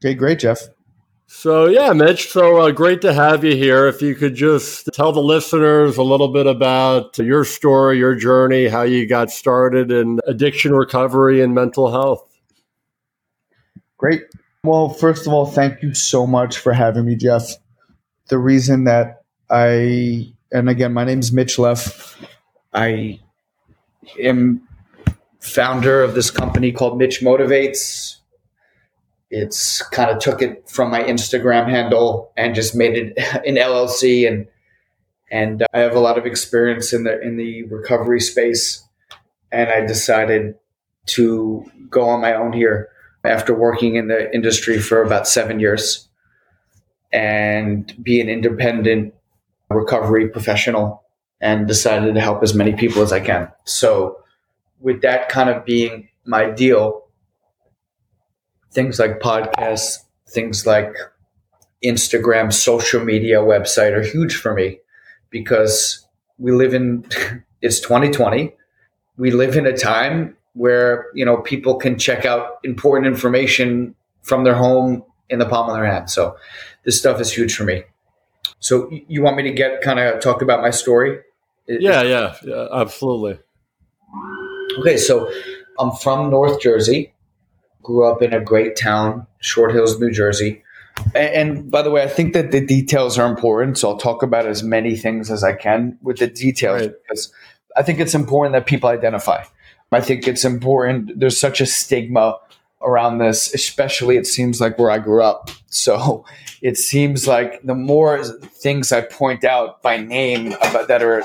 Okay, great, Jeff. So, yeah, Mitch, so uh, great to have you here. If you could just tell the listeners a little bit about your story, your journey, how you got started in addiction recovery and mental health. Great. Well, first of all, thank you so much for having me, Jeff. The reason that I, and again, my name is Mitch Leff. I am founder of this company called Mitch Motivates. It's kind of took it from my Instagram handle and just made it an LLC and and uh, I have a lot of experience in the in the recovery space and I decided to go on my own here after working in the industry for about 7 years and be an independent recovery professional and decided to help as many people as I can. So with that kind of being my deal, things like podcasts, things like Instagram, social media, website are huge for me because we live in it's 2020. We live in a time where, you know, people can check out important information from their home in the palm of their hand. So this stuff is huge for me. So you want me to get kind of talk about my story? Yeah, yeah, yeah, absolutely. Okay, so I'm from North Jersey. Grew up in a great town, Short Hills, New Jersey. And, and, by the way, I think that the details are important. So I'll talk about as many things as I can with the details right. because I think it's important that people identify. I think it's important. There's such a stigma around this, especially it seems like where I grew up. So it seems like the more things I point out by name about that are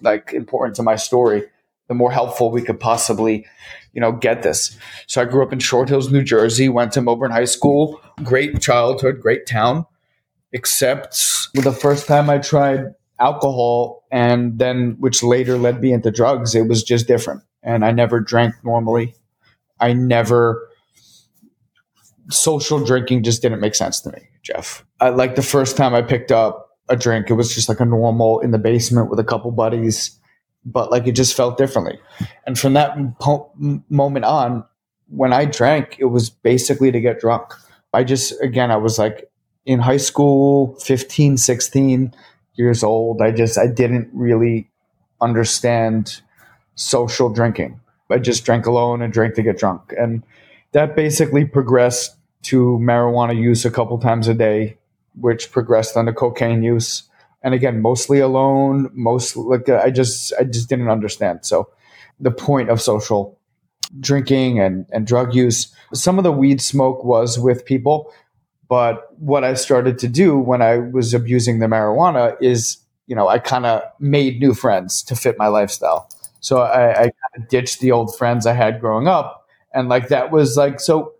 like important to my story, the more helpful we could possibly, you know, get this. So I grew up in Short Hills, New Jersey, went to Millburn High School, great childhood, great town, except the first time I tried alcohol and then which later led me into drugs, it was just different. And I never drank normally. I never social drinking just didn't make sense to me, Jeff. I, like the first time I picked up a drink, it was just like a normal in the basement with a couple buddies but like it just felt differently. And from that po- moment on, when I drank, it was basically to get drunk. I just, again, I was like in high school, 15, 16 years old. I just, I didn't really understand social drinking. I just drank alone and drank to get drunk. And that basically progressed to marijuana use a couple times a day, which progressed onto cocaine use and again mostly alone most like uh, i just i just didn't understand. So the point of social drinking and and drug use some of the weed smoke was with people. But what i started to do when i was abusing the marijuana is you know i kind of made new friends to fit my lifestyle. So i, I ditched the old friends i had growing up. And like that was like so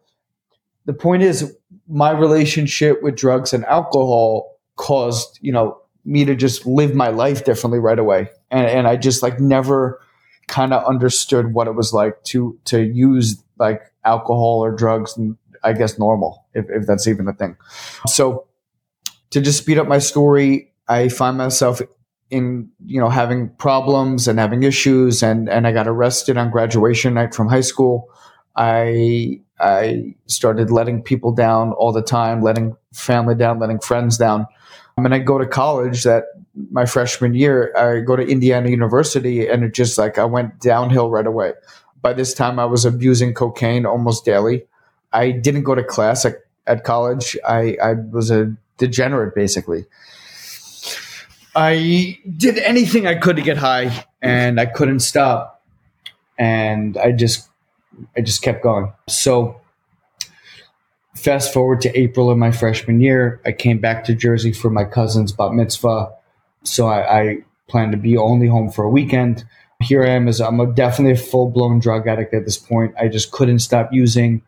the point is my relationship with drugs and alcohol caused you know me to just live my life differently right away. And, and I just like never kind of understood what it was like to, to use like alcohol or drugs and I guess normal, if, if that's even a thing. So to just speed up my story, I find myself in, you know, having problems and having issues and, and I got arrested on graduation night from high school. I, I started letting people down all the time, letting family down, letting friends down and I go to college that my freshman year, I go to Indiana University and it just like I went downhill right away. By this time, I was abusing cocaine almost daily. I didn't go to class at, at college. I, I was a degenerate basically. I did anything I could to get high and I couldn't stop. And I just I just kept going. So fast forward to April of my freshman year, I came back to Jersey for my cousin's bat mitzvah. So I, I plan to be only home for a weekend. Here I am as I'm a, definitely a full blown drug addict at this point. I just couldn't stop using.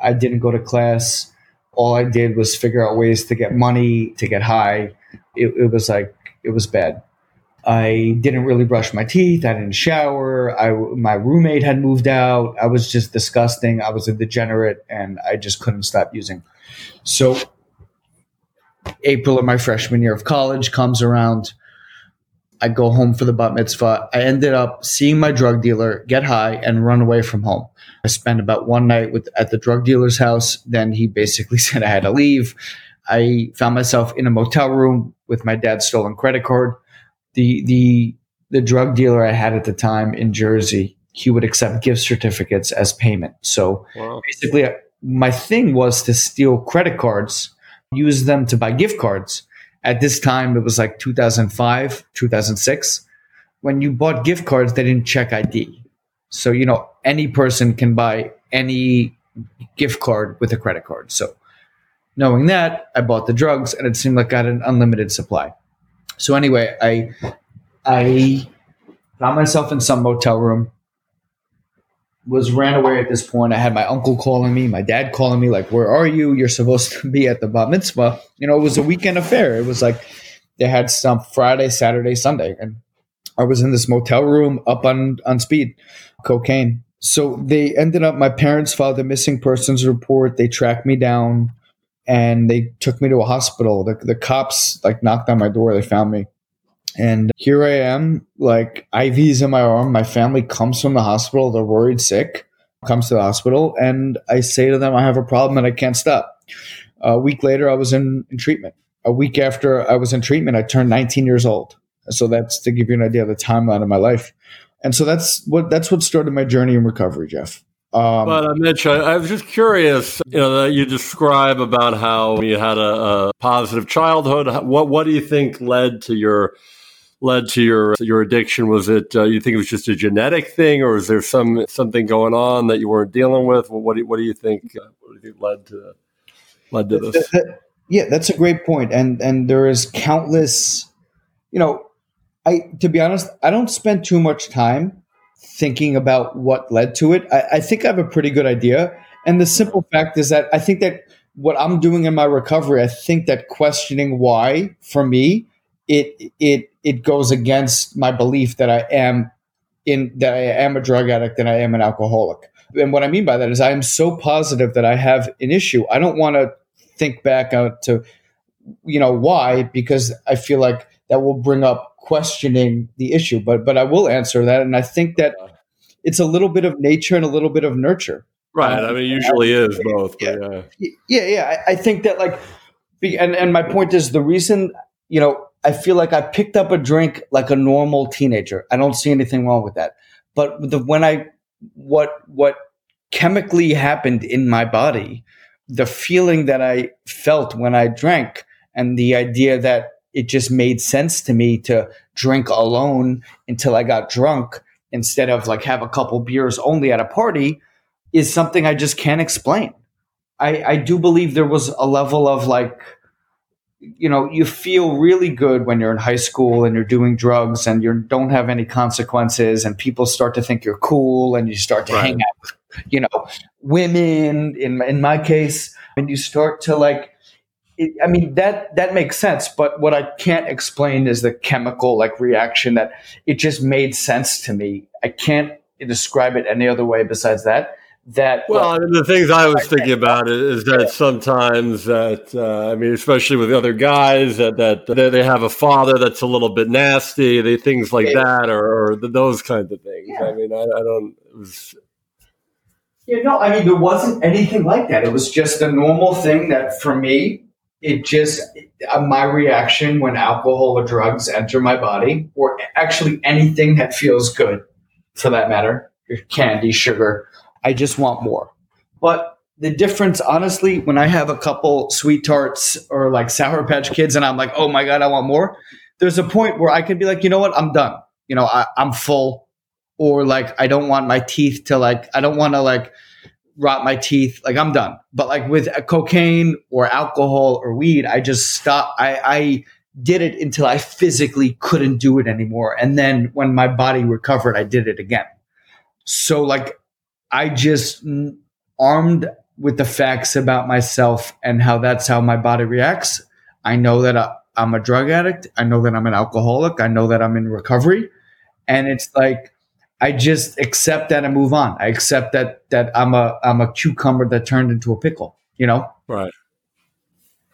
I didn't go to class. All I did was figure out ways to get money, to get high. It, it was like, it was bad. I didn't really brush my teeth. I didn't shower. I, my roommate had moved out. I was just disgusting. I was a degenerate and I just couldn't stop using. So, April of my freshman year of college comes around. I go home for the bat mitzvah. I ended up seeing my drug dealer, get high, and run away from home. I spent about one night with at the drug dealer's house. Then he basically said I had to leave. I found myself in a motel room with my dad's stolen credit card. The the the drug dealer I had at the time in Jersey, he would accept gift certificates as payment. So wow. basically, uh, my thing was to steal credit cards, use them to buy gift cards. At this time, it was like 2005, 2006. When you bought gift cards, they didn't check ID. So, you know, any person can buy any gift card with a credit card. So, knowing that, I bought the drugs and it seemed like I had an unlimited supply. So, anyway, I, I found myself in some motel room was ran away at this point. I had my uncle calling me, my dad calling me, like, "Where are you? You're supposed to be at the bat mitzvah." You know, it was a weekend affair. It was like they had some Friday, Saturday, Sunday, and I was in this motel room up on on speed, cocaine. So they ended up. My parents filed a missing persons report. They tracked me down, and they took me to a hospital. The, the cops like knocked on my door. They found me. And here I am, like IVs in my arm. My family comes from the hospital. They're worried sick, comes to the hospital. And I say to them, I have a problem and I can't stop. A week later, I was in, in treatment. A week after I was in treatment, I turned 19 years old. So that's to give you an idea of the timeline of my life. And so that's what that's what started my journey in recovery, Jeff. Um, but uh, Mitch, I, I, was just curious. You know, that you describe about how you had a, a positive childhood. What what do you think led to your led to your your addiction? Was it uh, you think it was just a genetic thing, or is there some something going on that you weren't dealing with? What do, what do you think? Uh, what do you think led to led to this? Yeah, that's a great point, and and there is countless. You know, I to be honest, I don't spend too much time thinking about what led to it. I, I think I have a pretty good idea, and the simple fact is that I think that what I'm doing in my recovery, I think that questioning why for me it it it goes against my belief that I am in that I am a drug addict and I am an alcoholic. And what I mean by that is I am so positive that I have an issue. I don't want to think back out to you know why because I feel like that will bring up questioning the issue. But but I will answer that, and I think that it's a little bit of nature and a little bit of nurture. Right. Um, I mean, usually I, is both. Yeah, yeah, yeah. yeah. I, I think that like, and and my point is the reason you know I feel like I picked up a drink like a normal teenager. I don't see anything wrong with that. But the, when I, what, what chemically happened in my body, the feeling that I felt when I drank and the idea that it just made sense to me to drink alone until I got drunk instead of like have a couple beers only at a party is something I just can't explain. I, I do believe there was a level of like, you know you feel really good when you're in high school and you're doing drugs and you don't have any consequences and people start to think you're cool and you start to right. hang out with, you know women in in my case and you start to like it, I mean that that makes sense, but what I can't explain is the chemical like reaction that it just made sense to me. I can't describe it any other way besides that that well I mean, the things i was thinking about is that sometimes that uh, i mean especially with the other guys that that they have a father that's a little bit nasty they things like yeah. that or, or, those kinds of things yeah. i mean i, I don't was, yeah no i mean there wasn't anything like that it was just a normal thing that for me it just uh, my reaction when alcohol or drugs enter my body or actually anything that feels good for that matter candy sugar I just want more. But the difference, honestly, when I have a couple sweet tarts or like Sour Patch Kids and I'm like, oh my God, I want more, there's a point where I can be like, you know what, I'm done. You know, I, I'm full. Or like, I don't want my teeth to like, I don't want to like rot my teeth. Like, I'm done. But like with cocaine or alcohol or weed, I just stop. I, I did it until I physically couldn't do it anymore. And then when my body recovered, I did it again. So like I just armed with the facts about myself and how that's how my body reacts. I know that I, I'm a drug addict. I know that I'm an alcoholic. I know that I'm in recovery. And it's like, I just accept that and move on. I accept that that I'm a I'm a cucumber that turned into a pickle, you know? Right.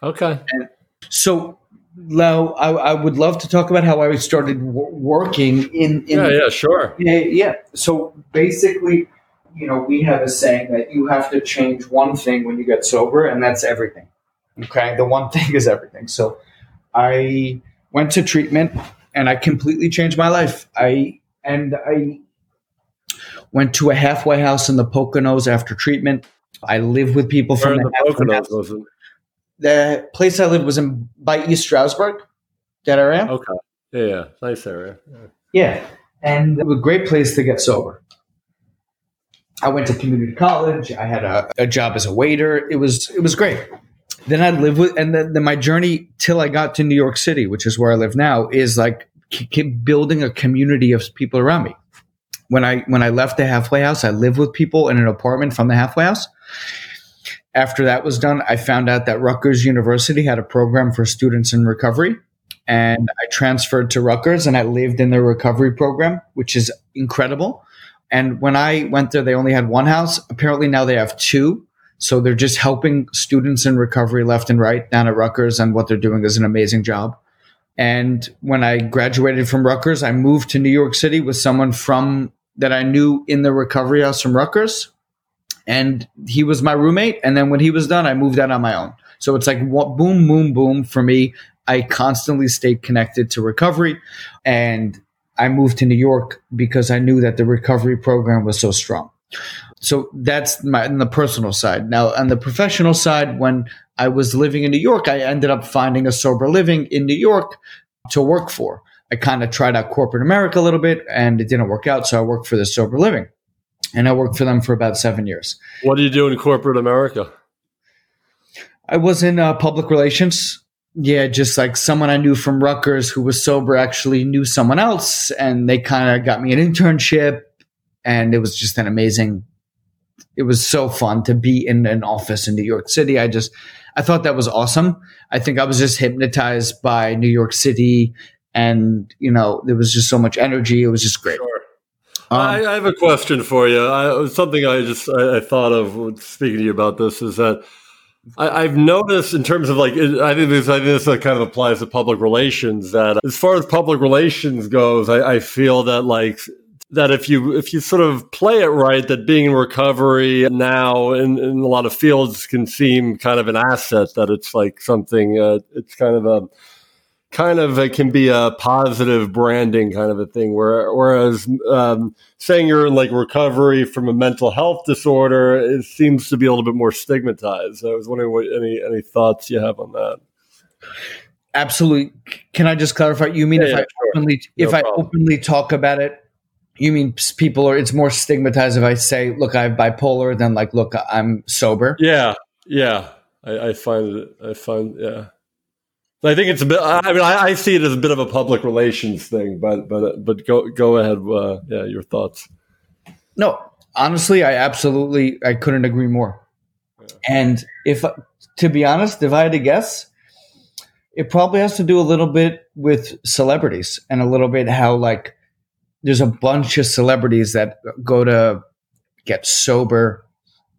Okay. And so now I, I, would love to talk about how I started w- working in, in. Yeah, yeah, sure. Yeah, yeah. So basically, you know, we have a saying that you have to change one thing when you get sober, and that's everything. Okay, the one thing is everything. So I went to treatment, and I completely changed my life. I and I went to a halfway house in the Poconos after treatment. I lived with people Where from the, the Poconos. Was? The place I lived was in by East Stroudsburg, that area. Okay. Yeah, nice area. Yeah. yeah, and it was a great place to get sober. I went to community college. I had a, a job as a waiter. It was it was great. Then I lived with, and then, then my journey till I got to New York City, which is where I live now, is like keep building a community of people around me. When I when I left the halfway house, I lived with people in an apartment from the halfway house, after that was done, I found out that Rutgers University had a program for students in recovery. And I transferred to Rutgers and I lived in their recovery program, which is incredible. And when I went there, they only had one house. Apparently now they have two. So they're just helping students in recovery left and right down at Rutgers. And what they're doing is an amazing job. And when I graduated from Rutgers, I moved to New York City with someone from that I knew in the recovery house from Rutgers and he was my roommate. And then when he was done, I moved out on my own. So it's like boom, boom, boom for me. I constantly stayed connected to recovery, and I moved to New York because I knew that the recovery program was so strong. So that's my on the personal side. Now on the professional side, when I was living in New York, I ended up finding a sober living in New York to work for. I kind of tried out corporate America a little bit and it didn't work out. So I worked for the sober living and I worked for them for about seven years. What do you do in corporate America? I was in uh, public relations. Yeah, just like someone I knew from Rutgers who was sober actually knew someone else, and they kind of got me an internship, and it was just an amazing. It was so fun to be in an office in New York City. I just, I thought that was awesome. I think I was just hypnotized by New York City, and you know, there was just so much energy. It was just great. Sure. Um, I, I, have a question for you. I, something I just I, I, thought of speaking to you about this is that I, have noticed in terms of like I think this I think this kind of applies to public relations that as far as public relations goes, I, feel that like that if you if you sort of play it right, that being in recovery now in, in a lot of fields can seem kind of an asset. That it's like something uh, it's kind of a kind of it can be a positive branding kind of a thing where, whereas um, saying you're in like recovery from a mental health disorder it seems to be a little bit more stigmatized i was wondering what any any thoughts you have on that absolutely can i just clarify you mean yeah, if yeah, i sure. openly if i openly talk about it you mean people are it's more stigmatized if i say look i have bipolar than like look i'm sober yeah yeah i, I find it i find yeah I think it's a bit. I mean, I, I, see it as a bit of a public relations thing, but but but go go ahead. Uh, yeah, your thoughts. No, honestly, I absolutely I couldn't agree more. Yeah. And if to be honest, if I had to guess, it probably has to do a little bit with celebrities and a little bit how like there's a bunch of celebrities that go to get sober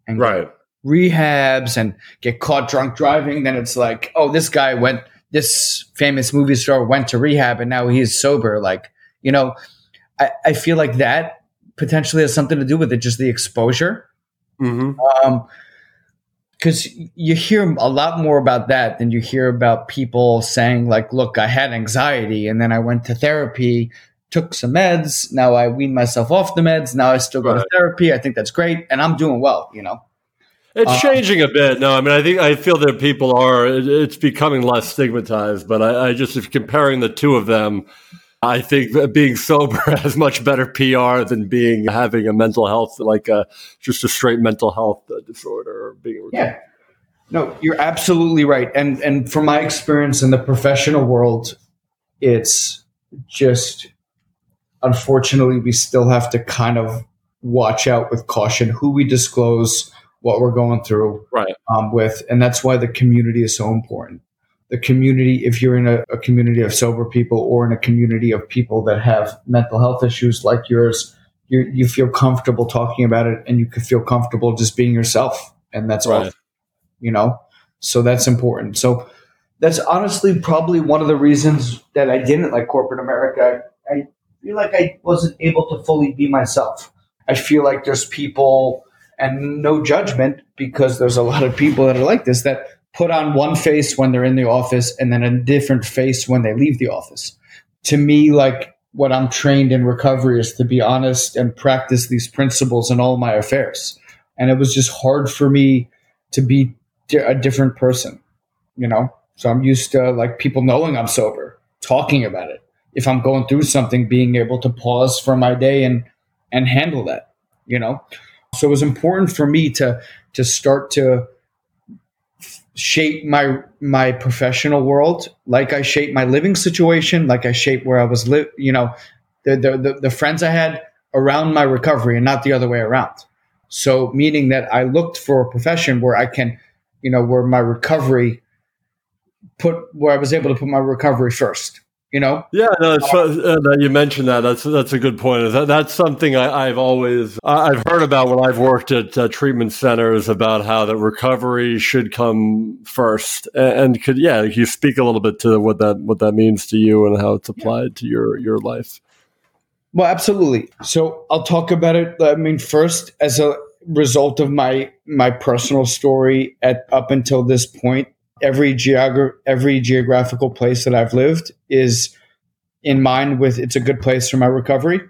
and right rehabs and get caught drunk driving. Then it's like, oh, this guy went this famous movie star went to rehab and now he's sober. Like, you know, I, I feel like that potentially has something to do with it, just the exposure. Mm-hmm. Um, because you hear a lot more about that than you hear about people saying like look i had anxiety and then i went to therapy took some meds now i wean myself off the meds now i still go right. to therapy i think that's great and i'm doing well you know it's uh, changing a bit. No, I mean, I think I feel that people are. It's becoming less stigmatized. But I, I just, if comparing the two of them, I think being sober has much better PR than being having a mental health, like a just a straight mental health disorder or being. Yeah. No, you're absolutely right. And and from my experience in the professional world, it's just unfortunately we still have to kind of watch out with caution who we disclose what we're going through right. um, with. And that's why the community is so important. The community, if you're in a, a, community of sober people or in a community of people that have mental health issues like yours, you, you feel comfortable talking about it and you can feel comfortable just being yourself. And that's right. all, you know? So that's important. So that's honestly probably one of the reasons that I didn't like corporate America. I feel like I wasn't able to fully be myself. I feel like there's people, and no judgment, because there's a lot of people that are like this that put on one face when they're in the office and then a different face when they leave the office. To me, like what I'm trained in recovery is to be honest and practice these principles in all my affairs. And it was just hard for me to be a different person, you know? So I'm used to like people knowing I'm sober, talking about it. If I'm going through something, being able to pause for my day and and handle that, you know. So it was important for me to to start to shape my my professional world like I shaped my living situation, like I shaped where I was live, you know, the, the the the friends I had around my recovery and not the other way around. So meaning that I looked for a profession where I can, you know, where my recovery put where I was able to put my recovery first. You know? Yeah, no, uh, you mentioned that. That's that's a good point. That, that's something I, have always I've heard about when I've worked at uh, treatment centers about how that recovery should come first. And, and could yeah, you speak a little bit to what that what that means to you and how it's applied yeah. to your your life. Well, absolutely. So I'll talk about it. I mean, first as a result of my my personal story at up until this point every geogra- every geographical place that I've lived is in mind with it's a good place for my recovery.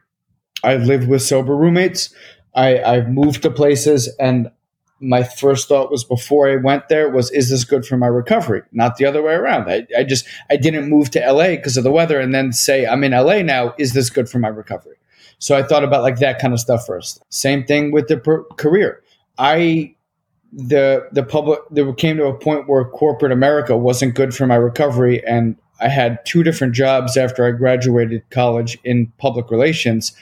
I've lived with sober roommates. I, I've moved to places and my first thought was before I went there was, is this good for my recovery? Not the other way around. I, I just, I didn't move to LA because of the weather and then say, I'm in LA now. Is this good for my recovery? So I thought about like that kind of stuff first. Same thing with the per- career. I the the public there came to a point where corporate America wasn't good for my recovery, and I had two different jobs after I graduated college in public relations.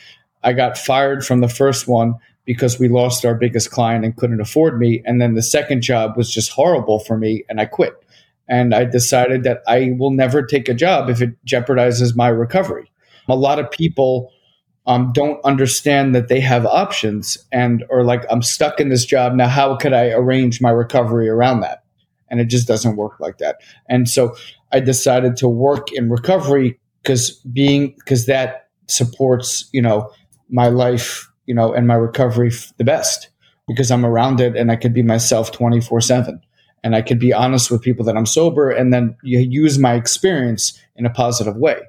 I got fired from the first one because we lost our biggest client and couldn't afford me, and then the second job was just horrible for me, and I quit. And I decided that I will never take a job if it jeopardizes my recovery. A lot of people um, don't understand that they have options and or like I'm stuck in this job now. How could I arrange my recovery around that? And it just doesn't work like that. And so I decided to work in recovery because being because that supports you know my life you know and my recovery f- the best because I'm around it and I could be myself 24 seven and I could be honest with people that I'm sober and then you use my experience in a positive way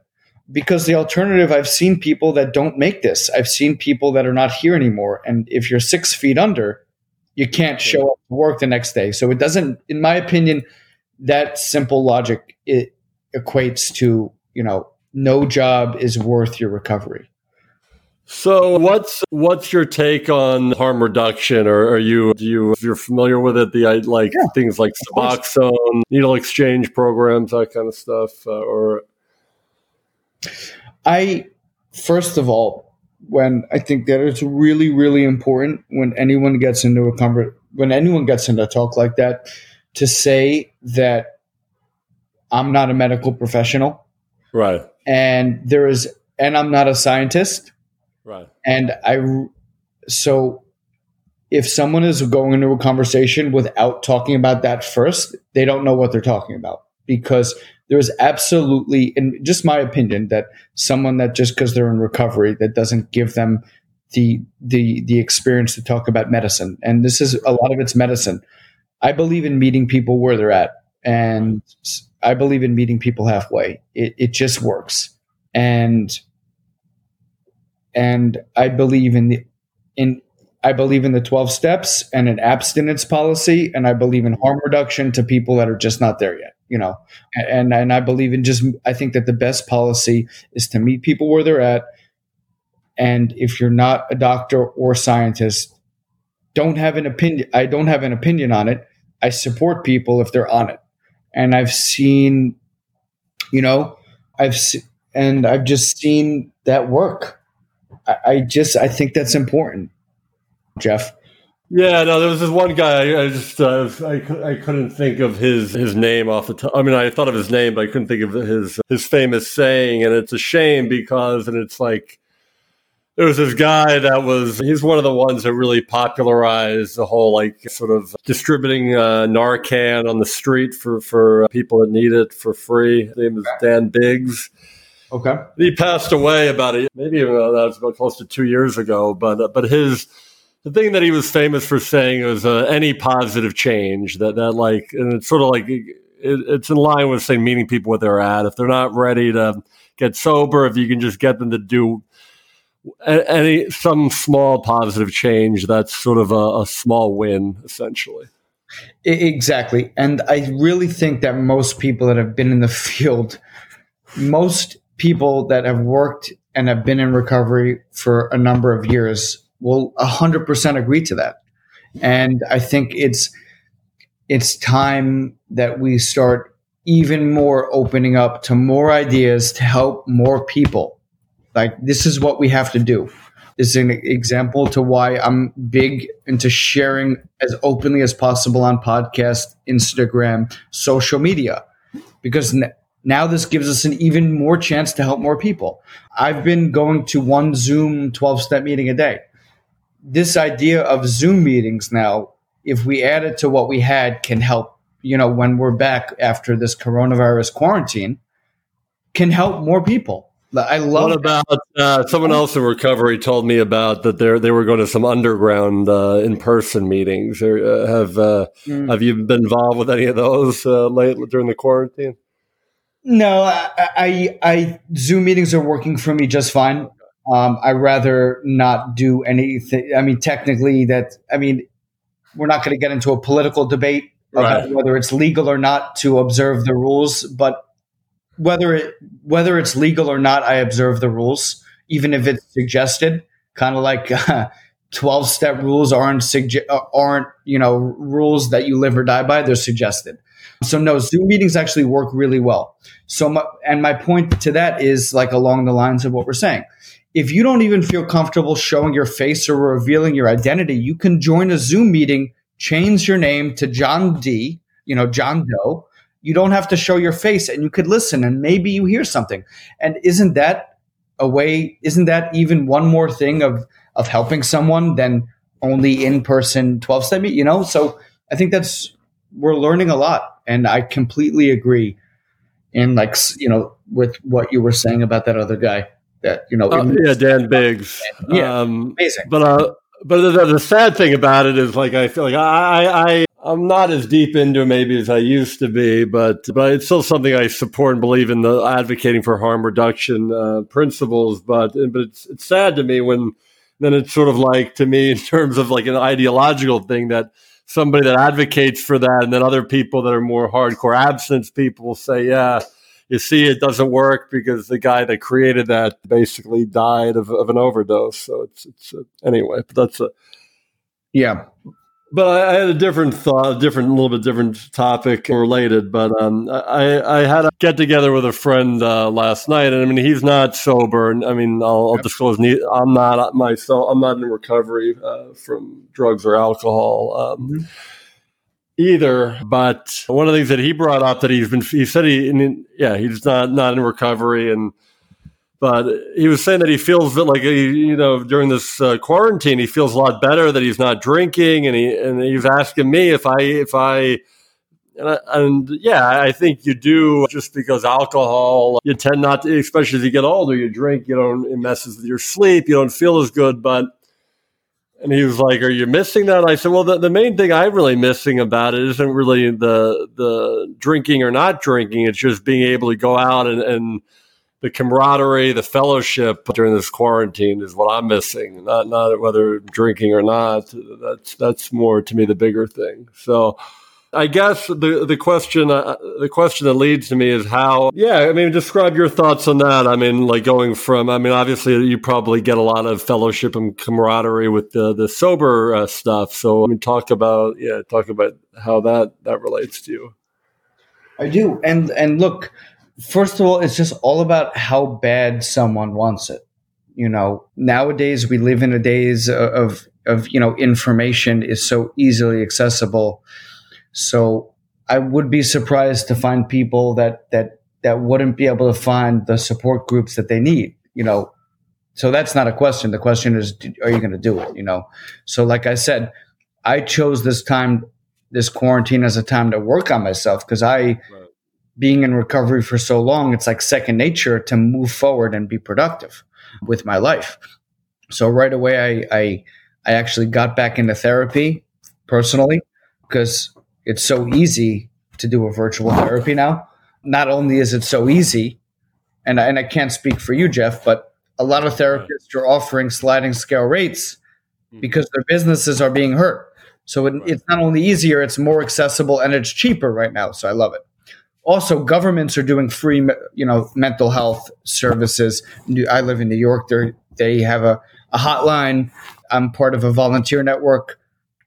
because the alternative i've seen people that don't make this. I've seen people that are not here anymore. And if you're six feet under you can't show up to work the next day. So it doesn't in my opinion that simple logic it equates to you know no job is worth your recovery. So what's what's your take on harm reduction? Or are you do you if you're familiar with it the like yeah, things like suboxone needle exchange programs that kind of stuff uh, or I, first of all, when I think that it's really, really important when anyone gets into a conver- when anyone gets into a talk like that, to say that I'm not a medical professional, right? And there is, and I'm not a scientist, right? And I, so if someone is going into a conversation without talking about that first, they don't know what they're talking about because there's absolutely, in just my opinion, that someone that just because they're in recovery, that doesn't give them the the the experience to talk about medicine. And this is a lot of it's medicine. I believe in meeting people where they're at, and I believe in meeting people halfway. It it just works, and and I believe in the in I believe in the 12 steps and an abstinence policy, and I believe in harm reduction to people that are just not there yet you know? And and i believe in just i think that the best policy is to meet people where they're at. And if you're not a doctor or scientist don't have an opinion i don't have an opinion on it. I support people if they're on it. And i've seen you know i've se- and i've just seen that work. I, I just i think that's important jeff yeah, no, there was this one guy. I, just uh, I, I couldn't think of his his name off the top. I mean, I thought of his name, but I couldn't think of his his famous saying. And it's a shame because, and it's like there was this guy that was he's one of the ones that really popularized the whole like sort of distributing uh, narcan on the street for for people that need it for free his name is dan biggs okay he passed away about a maybe even uh, that was about close to two years ago but uh, but his the thing that he was famous for saying was uh, any positive change that that like and it's sort of like it, it's in line with saying meeting people where they're at. If they're not ready to get sober if you can just get them to do any some small positive change that's sort of a, a small win essentially. Exactly. And i really think that most people that have been in the field most people that have worked and have been in recovery for a number of years will 100% agree to that and i think it's it's time that we start even more opening up to more ideas to help more people like this is what we have to do. This is an example to why I'm big into sharing as openly as possible on podcast, Instagram, social media, because now this gives us an even more chance to help more people. I've been going to one Zoom 12 step meeting a day. This idea of Zoom meetings now, if we add it to what we had, can help, you know, when we're back after this coronavirus quarantine, can help more people. I love. What about uh, someone else in recovery told me about that they they were going to some underground uh, in person meetings. Or, uh, have mm. have you been involved with any of those uh, late during the quarantine? No, I, I, I, Zoom meetings are working for me just fine. Um, I rather not do anything. I mean, technically, that I mean, we're not going to get into a political debate right. whether it's legal or not to observe the rules, but whether it whether it's legal or not, I observe the rules, even if it's suggested. Kind of like twelve step rules aren't suge- uh, aren't you know rules that you live or die by. They're suggested. So no, Zoom meetings actually work really well. So my, and my point to that is like along the lines of what we're saying. If you don't even feel comfortable showing your face or revealing your identity, you can join a Zoom meeting, change your name to John D, you know, John Doe, you don't have to show your face and you could listen and maybe you hear something. And isn't that a way, isn't that even one more thing of, of helping someone than only in person 12 step meet, you know? So I think that's, we're learning a lot. And I completely agree in like, you know, with what you were saying about that other guy that, you know, uh, yeah, Dan Biggs. Yeah. Um, amazing. But, uh, but the, the, sad thing about it is like I feel like I, I I'm not as deep into maybe as I used to be, but but it's still something I support and believe in the advocating for harm reduction uh, principles. But but it's it's sad to me when then it's sort of like to me in terms of like an ideological thing that somebody that advocates for that, and then other people that are more hardcore abstinence people say, yeah. You see, it doesn't work because the guy that created that basically died of, of an overdose. So it's, it's uh, anyway, but that's a, yeah but I, I, had a different thought, a different, a little bit different topic related. But um, I, I had a get together with a friend uh, last night, and I mean, he's not sober. And I mean, I'll, I'll disclose, I'm not myself. I'm not in recovery uh, from drugs or alcohol. Um, mm-hmm. Either, but one of the things that he brought up that he's been, he said he, yeah, he's not not in recovery, and but he was saying that he feels like you know during this uh, quarantine he feels a lot better that he's not drinking and he and he was asking me if I if I and, I, and yeah I think you do just because alcohol you tend not to especially as you get older you drink you don't it messes with your sleep you don't feel as good but and he was like, "Are you missing that?" I said, "Well, the, the main thing I'm really missing about it isn't really the the drinking or not drinking. It's just being able to go out and, and the camaraderie, the fellowship during this quarantine is what I'm missing. Not not whether drinking or not. That's that's more to me the bigger thing. So. I guess the the question uh, the question that leads to me is how yeah I mean describe your thoughts on that I mean like going from I mean obviously you probably get a lot of fellowship and camaraderie with the the sober uh, stuff so I mean talk about yeah talk about how that that relates to you I do and and look first of all, it's just all about how bad someone wants it. You know, nowadays we live in a days of of you know information is so easily accessible. So I would be surprised to find people that that that wouldn't be able to find the support groups that they need. You know, So that's not a question. The question is, are you going to do it? You know. So, like I said, I chose this time, this quarantine, as a time to work on myself because I, right. being in recovery for so long, it's like second nature to move forward and be productive with my life. So right away, I I, I actually got back into therapy personally because it's so easy to do a virtual therapy now. Not only is it so easy, and I, and I can't speak for you, Jeff, but a lot of therapists are offering sliding scale rates hmm. because their businesses are being hurt. So it, it's not only easier, it's more accessible and it's cheaper right now. So I love it. Also, governments are doing free, you know, mental health services. I live in New York. They they have a, a hotline. I'm part of a volunteer network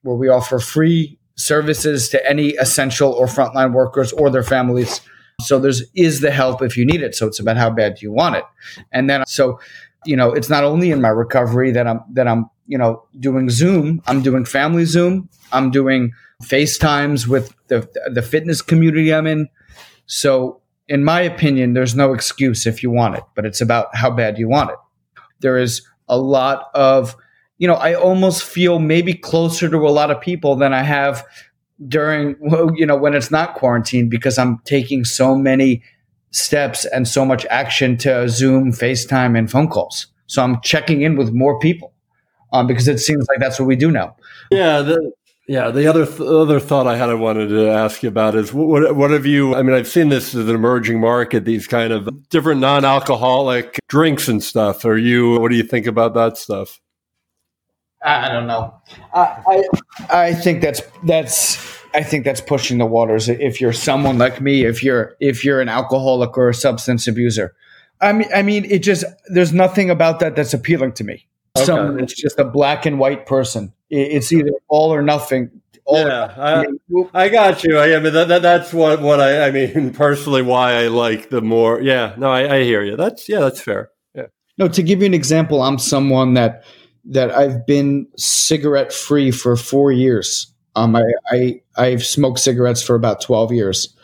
where we offer free services to any essential or frontline workers or their families. So there's is the help if you need it. So it's about how bad do you want it. And then so, you know, it's not only in my recovery that I'm that I'm, you know, doing Zoom, I'm doing family Zoom, I'm doing FaceTimes with the the fitness community I'm in. So in my opinion, there's no excuse if you want it, but it's about how bad you want it. There is a lot of you know, I almost feel maybe closer to a lot of people than I have during, you know, when it's not quarantine because I'm taking so many steps and so much action to Zoom, FaceTime, and phone calls. So I'm checking in with more people um, because it seems like that's what we do now. Yeah. The, yeah. The other th- other thought I had I wanted to ask you about is what what have you? I mean, I've seen this as an emerging market. These kind of different non-alcoholic drinks and stuff. Are you? What do you think about that stuff? I don't know. I, I I think that's that's I think that's pushing the waters. If you're someone like me, if you're if you're an alcoholic or a substance abuser, I mean, I mean, it just there's nothing about that that's appealing to me. Okay. Someone that's just a black and white person. It's either all or nothing. All yeah, I, I, got you. I, I mean, that, that, that's what what I I mean personally. Why I like the more. Yeah, no, I, I hear you. That's yeah, that's fair. Yeah. No, to give you an example, I'm someone that that I've been cigarette free for four years. Um, I, I I've smoked cigarettes for about twelve years,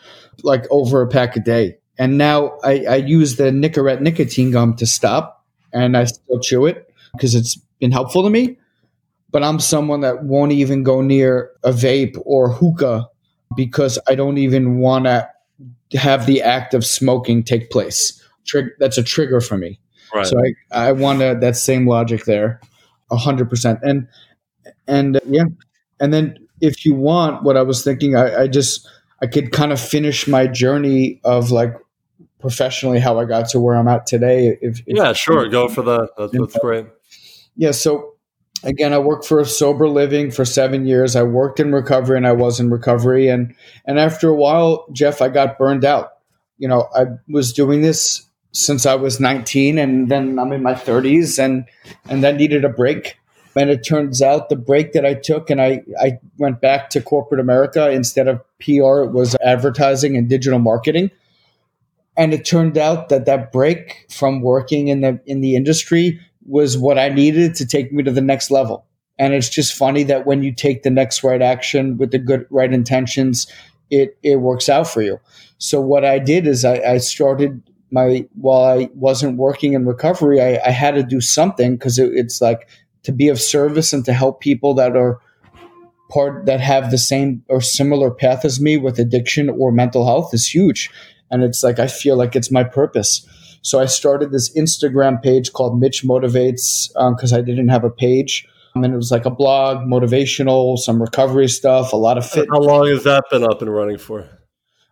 like over a pack a day, and now I, I use the Nicorette nicotine gum to stop, and I still chew it because it's been helpful to me. But I'm someone that won't even go near a vape or hookah because I don't even want to have the act of smoking take place. Trig- that's a trigger for me. Right. So I, I want that same logic there hundred percent. And and uh, yeah, and then if you want, what I was thinking, I, I just I could kind of finish my journey of like professionally how I got to where I'm at today. If, if yeah, sure, go for that. That's, that's great. Yeah, so again, I worked for sober living for seven years. I worked in recovery and I was in recovery, and and after a while, Jeff, I got burned out. You know, I was doing this since I was 19 and then I'm in my 30s and and then needed a break. And it turns out the break that I took and I, I went back to corporate America instead of PR, it was advertising and digital marketing. And it turned out that that break from working in the in the industry was what I needed to take me to the next level. And it's just funny that when you take the next right action with the good right intentions, it it works out for you. So what I did is I, I started my while I wasn't working in recovery, I, I had to do something because it, it's like to be of service and to help people that are part that have the same or similar path as me with addiction or mental health is huge. And it's like I feel like it's my purpose. So I started this Instagram page called Mitch Motivates because um, I didn't have a page. Um, and it was like a blog, motivational, some recovery stuff, a lot of fit. How long has that been up and running for?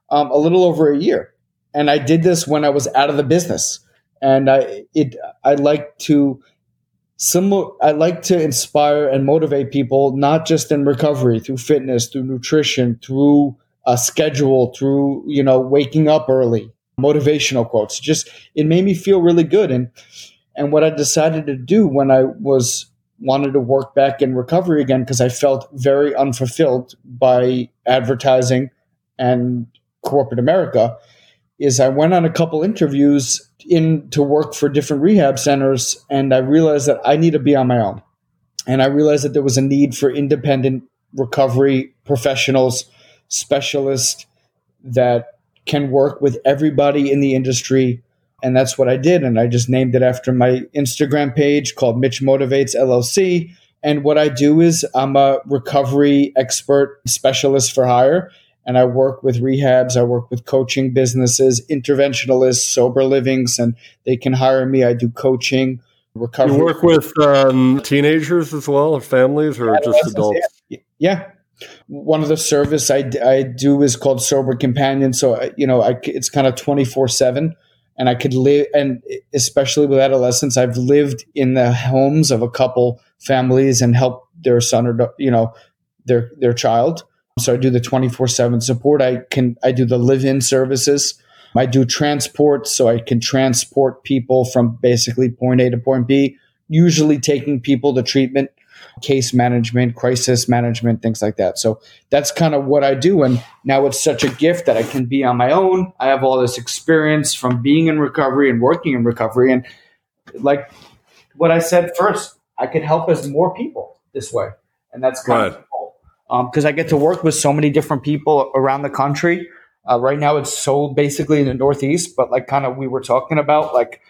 Um, a little over a year and I did this when I was out of the business. And I it I like to similar I like to inspire and motivate people not just in recovery through fitness, through nutrition, through a schedule, through you know waking up early, motivational quotes. Just it made me feel really good and and what I decided to do when I was wanted to work back in recovery again because I felt very unfulfilled by advertising and corporate America is I went on a couple interviews in to work for different rehab centers and I realized that I need to be on my own. And I realized that there was a need for independent recovery professionals, specialists that can work with everybody in the industry And that's what I did. And I just named it after my Instagram page called Mitch Motivates LLC. And what I do is I'm a recovery expert specialist for hire. And I work with rehabs, I work with coaching businesses, interventionalists, sober livings, and they can hire me. I do coaching, recovery. You work with um, teenagers as well, or families, or just adults? Yeah. yeah. One of the service I, I do is called Sober Companion. So, you know, I, it's kind of 24 7 and I could live, and especially with adolescents, I've lived in the homes of a couple families and helped their son or you know their their child. So I do the twenty four seven support. I can I do the live in services. I do transport, so I can transport people from basically point A to point B. Usually taking people to treatment case management, crisis management, things like that. So that's kind of what I do. And now it's such a gift that I can be on my own. I have all this experience from being in recovery and working in recovery. And like what I said first, I can help as more people this way. And that's kind right. of cool. Because um, I get to work with so many different people around the country. Uh, right now, it's so basically in the Northeast, but like kind of we were talking about, like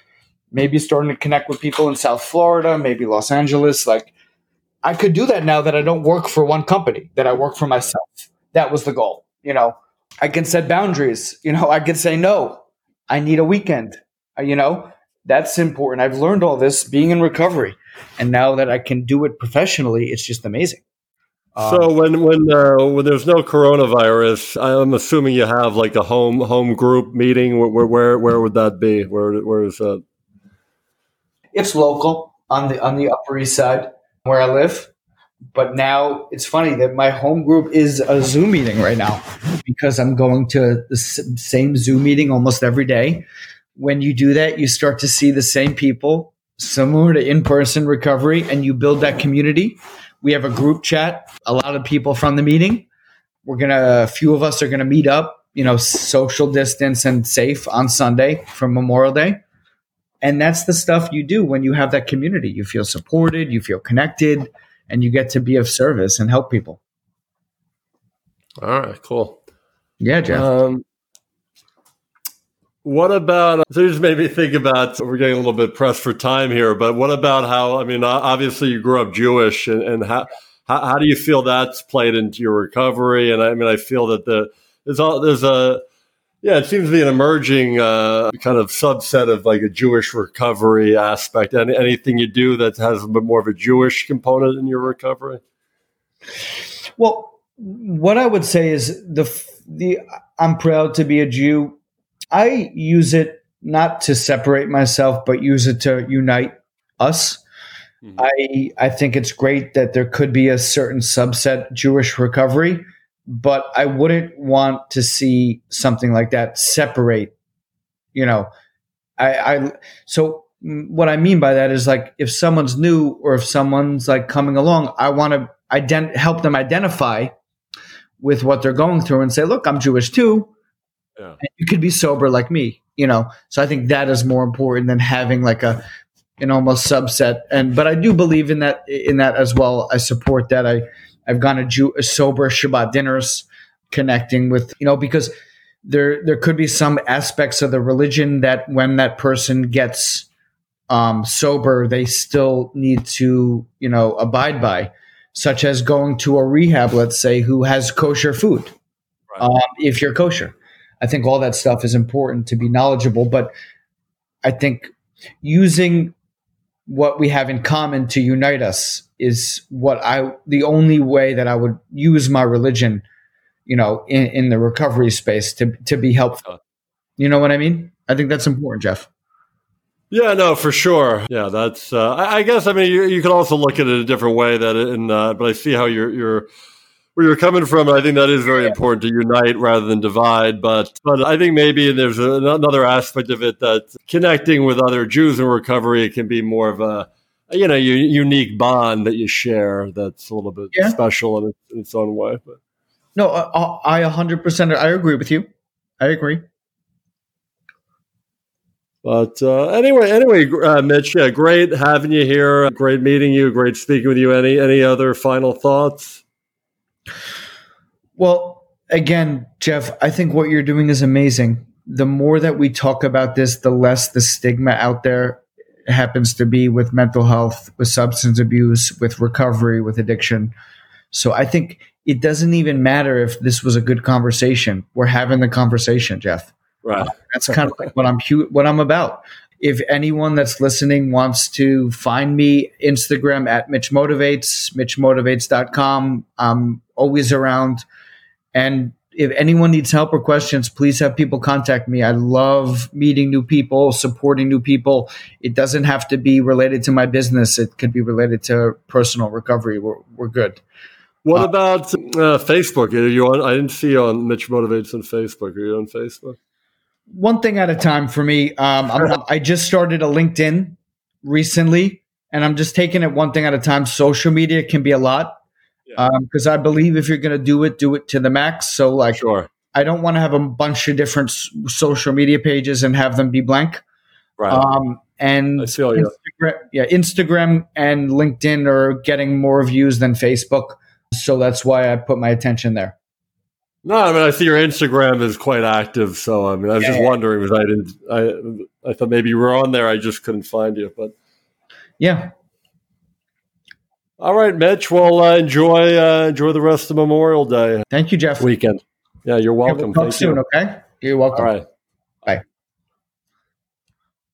maybe starting to connect with people in South Florida, maybe Los Angeles, like I could do that now that I don't work for one company, that I work for myself. That was the goal. You know, I can set boundaries. You know, I can say, no, I need a weekend. Uh, you know, that's important. I've learned all this being in recovery. And now that I can do it professionally, it's just amazing. So um, when when uh, when there's no coronavirus, I'm assuming you have like a home home group meeting. Where where where would that be? Where where is that? It's local on the on the Upper East Side where I live. But now it's funny that my home group is a Zoom meeting right now because I'm going to the same Zoom meeting almost every day. When you do that, you start to see the same people, similar to in person recovery, and you build that community. We have a group chat, a lot of people from the meeting. We're going to, a few of us are going to meet up, you know, social distance and safe on Sunday for Memorial Day and that's the stuff you do when you have that community. You feel supported, you feel connected, and you get to be of service and help people. All right, cool. Yeah, Jeff. Um, what about, so you just made me think about, we're getting a little bit pressed for time here, but what about how, I mean, obviously you grew up Jewish and, and how, how, how do you feel that's played into your recovery? And I mean, I feel that the, there's, all, there's a, yeah, it seems to be an emerging uh, kind of subset of like a Jewish recovery aspect. Any, anything you do that has a bit more of a Jewish component in your recovery? Well, what I would say is the the I'm proud to be a Jew. I use it not to separate myself, but use it to unite us. Mm-hmm. I I think it's great that there could be a certain subset Jewish recovery but I wouldn't want to see something like that separate. You know, I, I so what I mean by that is like if someone's new or if someone's like coming along, I want to ident- help them identify with what they're going through and say, look, I'm Jewish too. Yeah. You could be sober like me, you know. So I think that is more important than having like a an almost subset. And but I do believe in that in that as well. I support that. I I've gone to Jew, a sober Shabbat dinners, connecting with you know because there there could be some aspects of the religion that when that person gets um, sober, they still need to you know abide by, such as going to a rehab, let's say, who has kosher food. Right. Um, if you're kosher, I think all that stuff is important to be knowledgeable. But I think using what we have in common to unite us is what I the only way that I would use my religion, you know, in, in the recovery space to to be helpful. You know what I mean? I think that's important, Jeff. Yeah, no, for sure. Yeah, that's. Uh, I, I, guess. I mean, you, you can also look at it a different way. That, in, uh, but I see how you're you're where you're coming from. I think that is very important to unite rather than divide. But but I think maybe there's another aspect of it that connecting with other Jews in recovery can be more of a you know unique bond that you share that's a little bit yeah. special in its, in its, own way. But no, I, I 100% I agree with you. I agree. But uh, anyway, anyway, uh, Mitch, yeah, great having you here. Great meeting you. Great speaking with you. Any any other final thoughts? Well, again, Jeff, I think what you're doing is amazing. the more that we talk about this, the less the stigma out there happens to be with mental health, with substance abuse, with recovery, with addiction. So I think it doesn't even matter if this was a good conversation. We're having the conversation, Jeff. Right. That's kind of like what I'm what I'm about. If anyone that's listening wants to find me, Instagram at Mitch Motivates, MitchMotivates.com. I'm um, always around. And if anyone needs help or questions, please have people contact me. I love meeting new people, supporting new people. It doesn't have to be related to my business. It could be related to personal recovery. We're, we're good. What uh, about uh, Facebook? Are you on? I didn't see you on Mitch Motivates on Facebook. Are you on Facebook? One thing at a time for me. Um, i just started a LinkedIn recently, and I'm just taking it one thing at a time. Social media can be a lot because yeah. um, I believe if you're going to do it, do it to the max. So, like, sure. I don't want to have a bunch of different s- social media pages and have them be blank. Right. Um, and Instagram, yeah, Instagram and LinkedIn are getting more views than Facebook, so that's why I put my attention there. No, I mean I see your Instagram is quite active, so I mean I was yeah, just wondering because I didn't I I thought maybe you were on there, I just couldn't find you, but yeah, all right, Mitch. Well, uh, enjoy uh, enjoy the rest of Memorial Day. Thank you, Jeff. Weekend. Yeah, you're welcome. Yeah, we'll talk soon. You. Okay. You're welcome. All right.